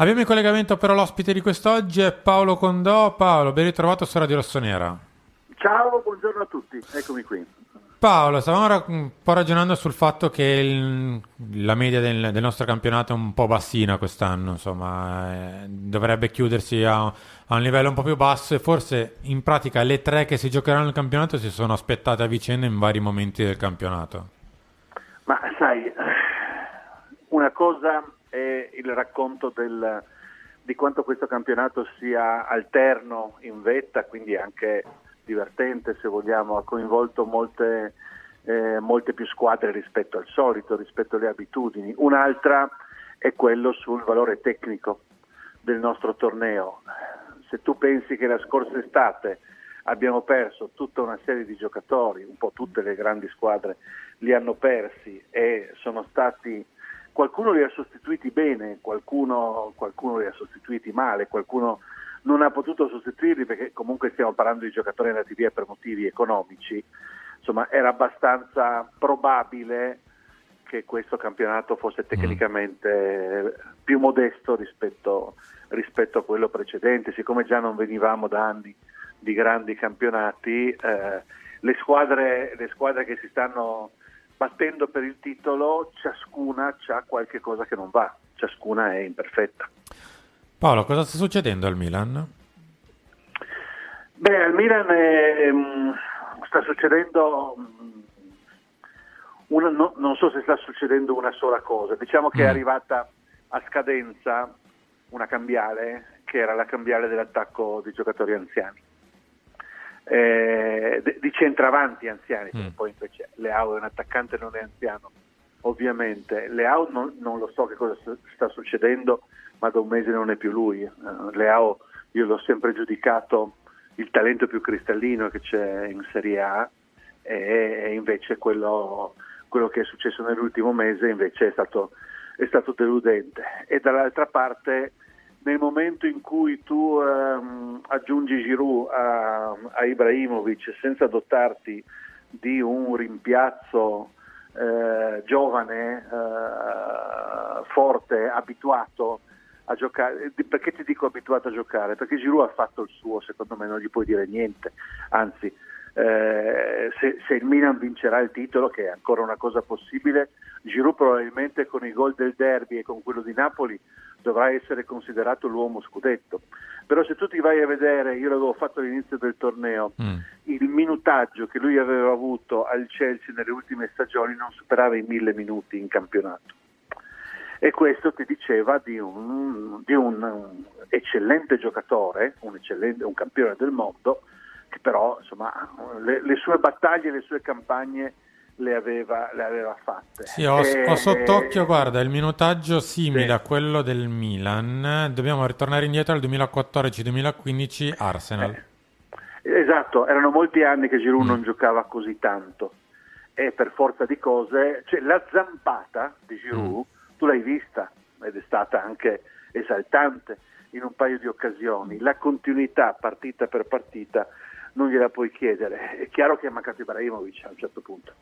Abbiamo in collegamento però l'ospite di quest'oggi è Paolo Condò. Paolo, ben ritrovato su Radio Rossonera. Ciao, buongiorno a tutti. Eccomi qui. Paolo, stavamo un po' ragionando sul fatto che il, la media del, del, nostro campionato è un po' bassina quest'anno, insomma, eh, dovrebbe chiudersi a, a, un livello un po' più basso e forse in pratica le tre che si giocheranno nel campionato si sono aspettate a vicenda in vari momenti del campionato. Ma sai, una cosa è il racconto del, di quanto questo campionato sia alterno in vetta, quindi anche divertente se vogliamo, ha coinvolto molte, eh, molte più squadre rispetto al solito, rispetto alle abitudini. Un'altra è quello sul valore tecnico del nostro torneo. Se tu pensi che la scorsa estate abbiamo perso tutta una serie di giocatori, un po' tutte le grandi squadre li hanno persi e sono stati qualcuno li ha sostituiti bene, qualcuno, qualcuno li ha sostituiti male, qualcuno non ha potuto sostituirli perché comunque stiamo parlando di giocatori andati via per motivi economici. Insomma, era abbastanza probabile che questo campionato fosse tecnicamente più modesto rispetto, rispetto a quello precedente, siccome già non venivamo da anni di grandi campionati, eh, le, squadre, le squadre che si stanno battendo per il titolo, ciascuna ha qualche cosa che non va, ciascuna è imperfetta. Paolo, cosa sta succedendo al Milan? Beh, al Milan è, sta succedendo, una, no, non so se sta succedendo una sola cosa, diciamo che mm. è arrivata a scadenza una cambiale, che era la cambiale dell'attacco di giocatori anziani, eh, di centravanti anziani, mm. poi invece Leao è un attaccante non è anziano, ovviamente. Leao non, non lo so che cosa sta succedendo, ma da un mese non è più lui. Uh, Leao io l'ho sempre giudicato il talento più cristallino che c'è in Serie A e, e invece quello, quello, che è successo nell'ultimo mese invece è stato, è stato deludente. E dall'altra parte nel momento in cui tu um, aggiungi Giroud a, a, Ibrahimovic senza dotarti di un rimpiazzo eh, giovane, eh, forte, abituato a giocare. Perché ti dico abituato a giocare? Perché Giroud ha fatto il suo, secondo me non gli puoi dire niente, anzi eh, se, se, il Milan vincerà il titolo, che è ancora una cosa possibile, Giroud probabilmente con i gol del derby e con quello di Napoli dovrà essere considerato l'uomo scudetto. Però se tu ti vai a vedere, io l'avevo fatto all'inizio del torneo, mm. il minutaggio che lui aveva avuto al Chelsea nelle ultime stagioni non superava i mille minuti in campionato e questo ti diceva di un, di un, eccellente giocatore, un, eccellente, un, campione del mondo, che però insomma, le, le, sue battaglie, le sue campagne le aveva, le aveva fatte. Sì, ho, e, ho sott'occhio, e, guarda, il minutaggio simile sì. a quello del Milan, dobbiamo ritornare indietro al 2014-2015 Arsenal. Eh, esatto, erano molti anni che Giroud mm. non giocava così tanto e per forza di cose, cioè la zampata di Giroud mm tu l'hai vista ed è stata anche esaltante in un paio di occasioni. La continuità partita per partita non gliela puoi chiedere. È chiaro che è mancato Ibrahimovic a un certo punto.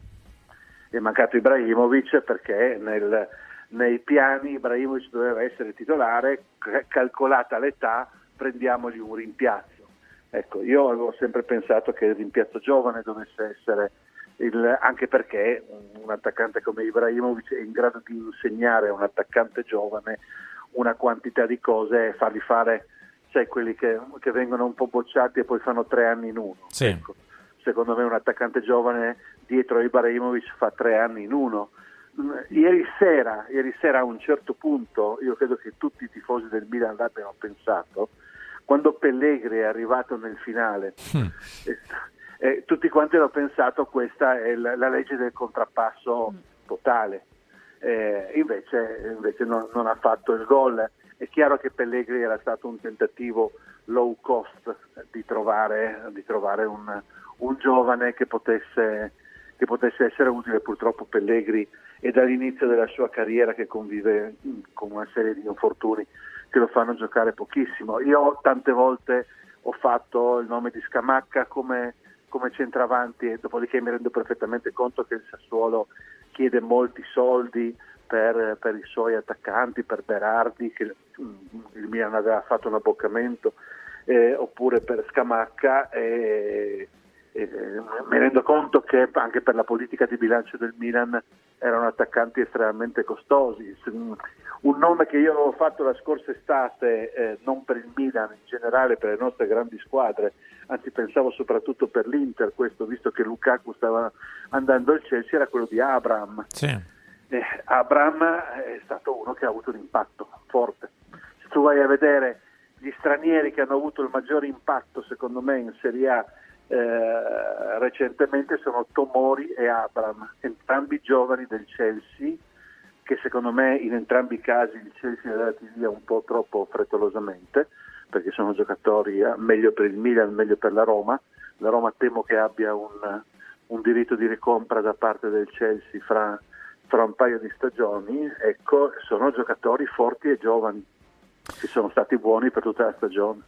È mancato Ibrahimovic perché nel, nei piani Ibrahimovic doveva essere titolare, calcolata l'età, prendiamogli un rimpiazzo. Ecco, io avevo sempre pensato che il rimpiazzo giovane dovesse essere il, anche perché un, attaccante come Ibrahimovic è in grado di insegnare a un attaccante giovane una quantità di cose e fargli fare, sai, quelli che, che, vengono un po' bocciati e poi fanno tre anni in uno. Sì. Ecco, secondo me un attaccante giovane dietro Ibrahimovic fa tre anni in uno. Ieri sera, ieri sera a un certo punto, io credo che tutti i tifosi del Milan l'abbiano pensato, quando Pellegri è arrivato nel finale, mm. eh, eh, tutti quanti hanno pensato questa è la, la legge del contrappasso totale. Eh, invece, invece non, non, ha fatto il gol. È chiaro che Pellegri era stato un tentativo low cost di trovare, di trovare un, un, giovane che potesse, che potesse, essere utile. Purtroppo Pellegri è dall'inizio della sua carriera che convive con una serie di infortuni che lo fanno giocare pochissimo. Io tante volte ho fatto il nome di Scamacca come, come centravanti e dopodiché mi rendo perfettamente conto che il Sassuolo chiede molti soldi per, per i suoi attaccanti, per Berardi, che il Milan aveva fatto un abboccamento, eh, oppure per Scamacca. E, e, mi rendo conto che anche per la politica di bilancio del Milan erano attaccanti estremamente costosi. Un nome che io avevo fatto la scorsa estate, eh, non per il Milan, in generale per le nostre grandi squadre, anzi pensavo soprattutto per l'Inter, questo visto che Lukaku stava andando al Chelsea, era quello di Abram. Sì. Eh, Abram è stato uno che ha avuto un impatto forte. Se tu vai a vedere gli stranieri che hanno avuto il maggiore impatto, secondo me, in Serie A eh, recentemente sono Tomori e Abram, entrambi giovani del Chelsea, che secondo me in entrambi i casi il Chelsea è andato via un po' troppo frettolosamente, perché sono giocatori eh, meglio per il Milan, meglio per la Roma. La Roma temo che abbia un, un diritto di ricompra da parte del Chelsea fra, fra un paio di stagioni. Ecco, sono giocatori forti e giovani, che sono stati buoni per tutta la stagione.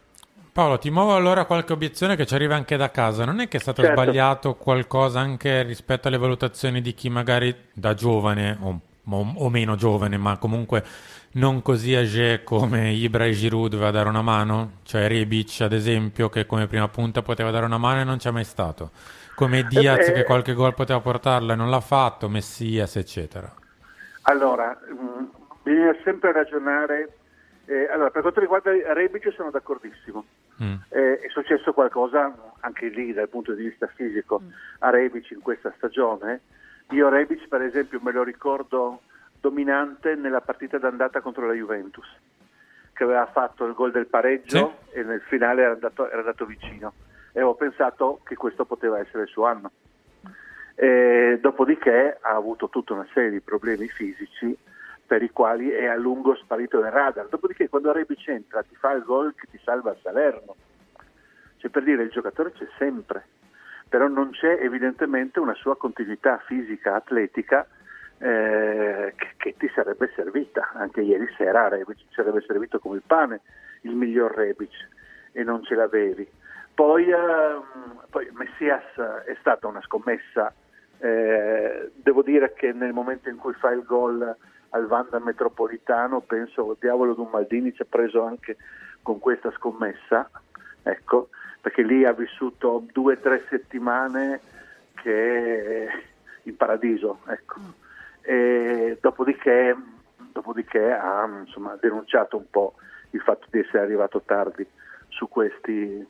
Paolo, ti muovo allora qualche obiezione che ci arriva anche da casa. Non è che è stato certo. sbagliato qualcosa anche rispetto alle valutazioni di chi magari da giovane o, o, o meno giovane, ma comunque non così age come Ibra e Giroud doveva dare una mano? Cioè Rebic, ad esempio, che come prima punta poteva dare una mano e non c'è mai stato. Come Diaz eh, che qualche gol poteva portarla e non l'ha fatto, Messias, eccetera. Allora, mh, mm, bisogna sempre ragionare eh, allora, per quanto riguarda Rebic sono d'accordissimo. Mm. Eh, è successo qualcosa anche lì dal punto di vista fisico mm. a Rebic in questa stagione. Io Rebic per esempio me lo ricordo dominante nella partita d'andata contro la Juventus, che aveva fatto il gol del pareggio sì. e nel finale era andato, era andato vicino. E ho pensato che questo poteva essere il suo anno. E dopodiché ha avuto tutta una serie di problemi fisici per i quali è a lungo sparito dal radar. Dopodiché quando Rebic entra ti fa il gol che ti salva a Salerno. Cioè per dire il giocatore c'è sempre, però non c'è evidentemente una sua continuità fisica, atletica eh, che, che, ti sarebbe servita. Anche ieri sera Rebic ci sarebbe servito come il pane il miglior Rebic e non ce l'avevi. Poi, eh, poi Messias è stata una scommessa, eh, devo dire che nel momento in cui fa il gol al Vanda Metropolitano, penso, diavolo d'un Maldini ci ha preso anche con questa scommessa, ecco, perché lì ha vissuto due o tre settimane che in paradiso, ecco. Dopodiché, dopodiché ha insomma, denunciato un po' il fatto di essere arrivato tardi questi, eh,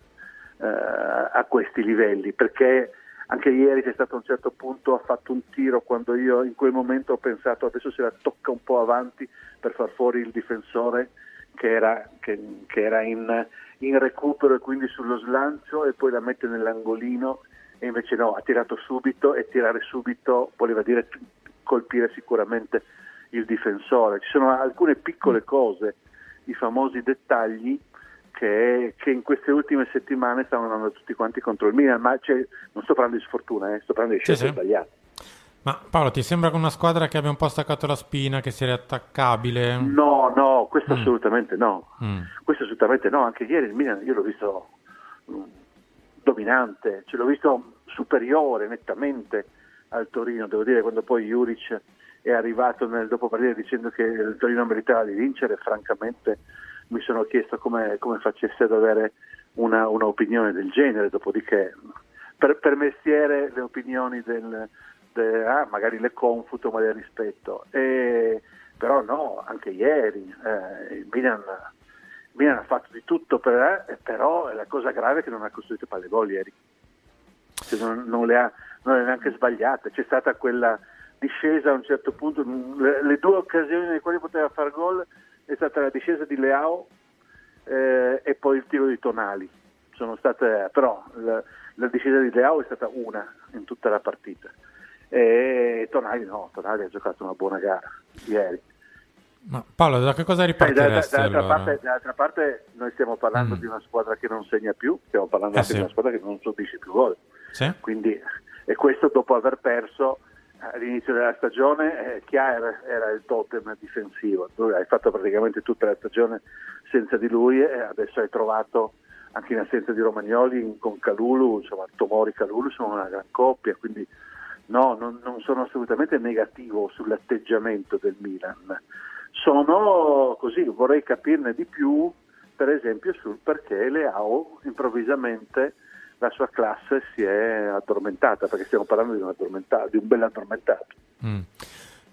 a questi livelli, perché anche ieri c'è stato un certo punto, ha fatto un tiro quando io in quel momento ho pensato adesso se la tocca un po' avanti per far fuori il difensore che era, che, che era in, in, recupero e quindi sullo slancio e poi la mette nell'angolino e invece no, ha tirato subito e tirare subito voleva dire colpire sicuramente il difensore. Ci sono alcune piccole cose, i famosi dettagli che, che, in queste ultime settimane stanno andando tutti quanti contro il Milan, ma non sto parlando di sfortuna, eh, sto parlando di scelte sì, sbagliate. Ma Paolo, ti sembra che una squadra che abbia un po' staccato la spina, che sia riattaccabile? No, no, questo mm. assolutamente no. Mm. Questo assolutamente no. Anche ieri il Milan io l'ho visto mm, dominante, ce l'ho visto superiore nettamente al Torino. Devo dire, quando poi Juric è arrivato nel dopopartita dicendo che il Torino meritava di vincere, francamente mi sono chiesto come, come facesse ad avere una, una, opinione del genere, dopodiché per, per, mestiere le opinioni del, de, ah, magari le confuto ma le rispetto. E, però no, anche ieri eh, il Milan, Milan, ha fatto di tutto, per, eh, però la cosa grave è che non ha costruito palle gol ieri, cioè, non, non, le ha, non le ha neanche sbagliate, c'è stata quella discesa a un certo punto, le, le due occasioni nelle quali poteva far gol stata la discesa di Leao eh, e poi il tiro di Tonali. Sono state, però la, la discesa di Leao è stata una in tutta la partita. E Tonali no, Tonali ha giocato una buona gara ieri. Ma Paolo, da che cosa ripartiresti da, da, allora? parte, dall'altra parte noi stiamo parlando mm. di una squadra che non segna più, stiamo parlando Eh, anche sì. di una squadra che non subisce più gol. Sì? Quindi, e questo dopo aver perso eh, all'inizio della stagione, eh, Chiar era il totem difensivo, tu hai fatto praticamente tutta la stagione senza di lui e adesso hai trovato anche in assenza di Romagnoli con Calulu, insomma Tomori e Calulu sono una gran coppia, quindi no, non, non sono assolutamente negativo sull'atteggiamento del Milan. Sono così, vorrei capirne di più, per esempio, sul perché Leao improvvisamente la sua classe si è addormentata, perché stiamo parlando di un, addormentato, di un bel addormentato. Mm.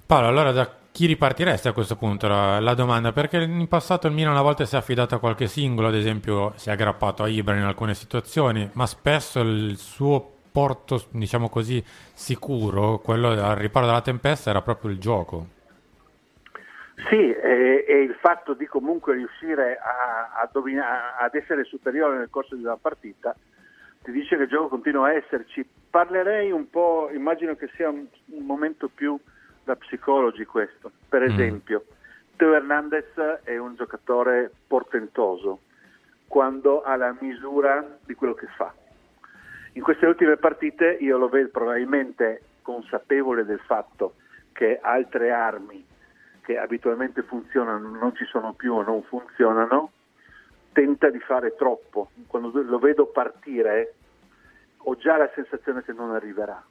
Paolo, allora da chi ripartiresti a questo punto la, la domanda? Perché in passato il Milan una volta si è affidato a qualche singolo, ad esempio si è aggrappato a Ibra in alcune situazioni, ma spesso il suo porto, diciamo così, sicuro, quello al riparo dalla tempesta, era proprio il gioco. Sì, e, e il fatto di comunque riuscire a, a domina- ad essere superiore nel corso di una partita ti dice che il gioco continua a esserci. Parlerei un po', immagino che sia un, un momento più da psicologi questo. Per Mm. esempio, Teo Hernandez è un giocatore portentoso quando ha la misura di quello che fa. In queste ultime partite io lo vedo probabilmente consapevole del fatto che altre armi che abitualmente funzionano non ci sono più o non funzionano, tenta di fare troppo. Quando lo vedo partire ho già la sensazione che non arriverà,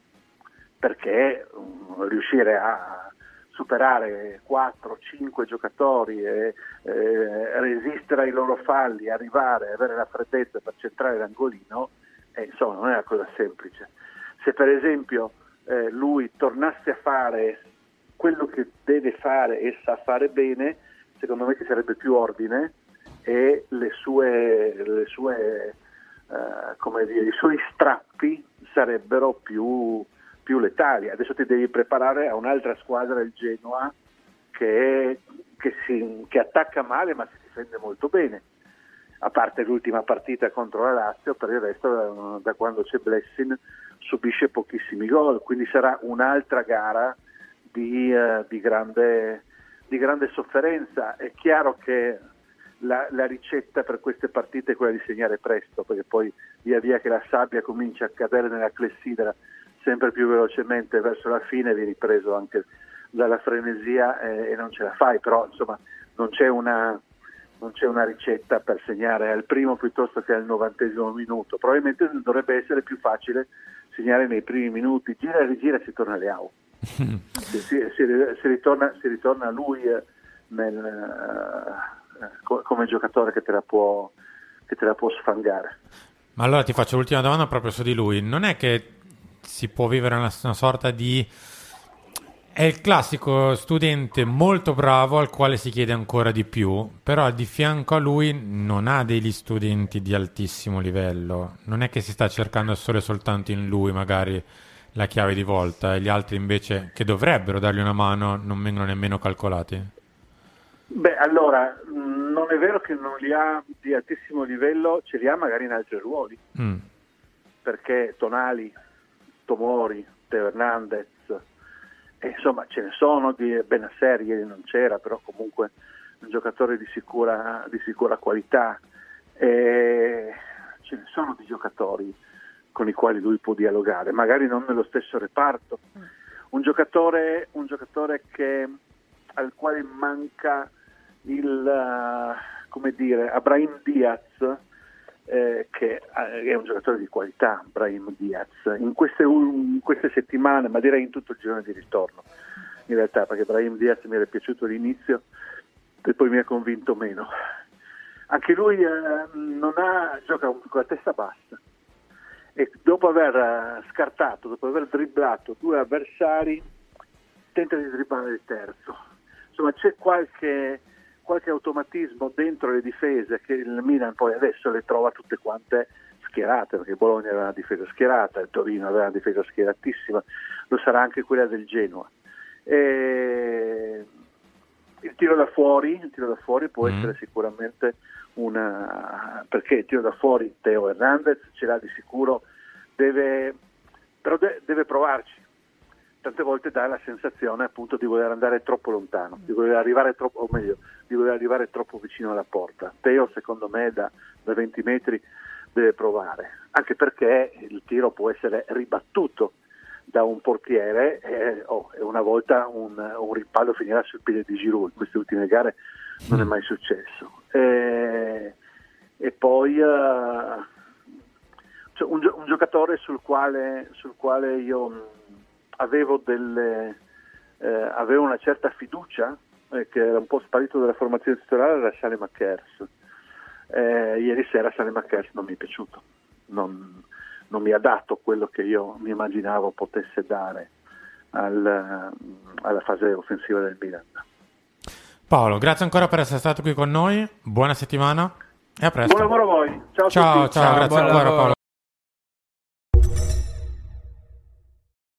perché um, riuscire a superare 4-5 giocatori e eh, resistere ai loro falli, arrivare, avere la freddezza per centrare l'angolino, eh, insomma non è una cosa semplice. Se per esempio eh, lui tornasse a fare quello che deve fare e sa fare bene, secondo me ci sarebbe più ordine e le sue, le sue, eh, come dire, i suoi strappi sarebbero più, più letali. Adesso ti devi preparare a un'altra squadra, il Genoa, che, che, si, che attacca male ma si difende molto bene. A parte l'ultima partita contro la Lazio, per il resto da, da quando c'è Blessing subisce pochissimi gol, quindi sarà un'altra gara di, eh, di, grande, di grande sofferenza. È chiaro che la, la, ricetta per queste partite è quella di segnare presto, perché poi via via che la sabbia comincia a cadere nella clessidra sempre più velocemente verso la fine vieni preso anche dalla frenesia e, e non ce la fai, però insomma non c'è una, non c'è una ricetta per segnare al primo piuttosto che al novantesimo minuto, probabilmente dovrebbe essere più facile segnare nei primi minuti, gira e rigira e si torna alle AU. si, si, si, ritorna, si ritorna lui nel, uh, come giocatore che te, la può, che te la può sfangare. Ma allora ti faccio l'ultima domanda proprio su di lui. Non è che si può vivere una, una sorta di... È il classico studente molto bravo al quale si chiede ancora di più, però di fianco a lui non ha degli studenti di altissimo livello. Non è che si sta cercando solo e soltanto in lui magari la chiave di volta e gli altri invece che dovrebbero dargli una mano non vengono nemmeno calcolati? Beh, allora, non è vero che non li ha di altissimo livello, ce li ha magari in altri ruoli, mm. perché Tonali, Tomori, Teo Hernandez, e insomma ce ne sono di Benasser, ieri non c'era, però comunque un giocatore di sicura, di sicura qualità, e ce ne sono di giocatori con i quali lui può dialogare, magari non nello stesso reparto. Un giocatore, un giocatore che, al quale manca il, uh, come dire, Abraham Diaz, eh, che è un giocatore di qualità, Brahim Diaz, in queste, in queste, settimane, ma direi in tutto il girone di ritorno, in realtà, perché Brahim Diaz mi era piaciuto all'inizio e poi mi ha convinto meno. Anche lui eh, non ha, gioca con la testa bassa e dopo aver eh, scartato, dopo aver dribblato due avversari, tenta di dribblare il terzo. Insomma, c'è qualche, qualche automatismo dentro le difese che il Milan poi adesso le trova tutte quante schierate, perché Bologna aveva una difesa schierata, il Torino aveva una difesa schieratissima, lo sarà anche quella del Genoa. E il tiro da fuori, il tiro da fuori può Mm. essere sicuramente una perché il tiro da fuori Teo Hernandez ce l'ha di sicuro, deve, però de- deve provarci. Tante volte dà la sensazione appunto di voler andare troppo lontano, di voler arrivare troppo, o meglio, di voler arrivare troppo vicino alla porta. Teo secondo me da, da 20 metri deve provare, anche perché il tiro può essere ribattuto da un portiere e oh, una volta un, un rimpallo finirà sul piede di Giroud, in queste ultime gare non è mai successo. E, e poi eh, cioè, un, un giocatore sul quale, sul quale io avevo, delle, eh, avevo una certa fiducia, eh, che era un po' sparito dalla formazione titolare, era Sale Makers. Eh, ieri sera Sale Makers non mi è piaciuto, non, non mi ha dato quello che io mi immaginavo potesse dare al- alla fase offensiva del Milan. Paolo, grazie ancora per essere stato qui con noi. Buona settimana e a presto. Buon lavoro a voi, ciao a Ciao, tutti. ciao, grazie ancora lavoro. Paolo.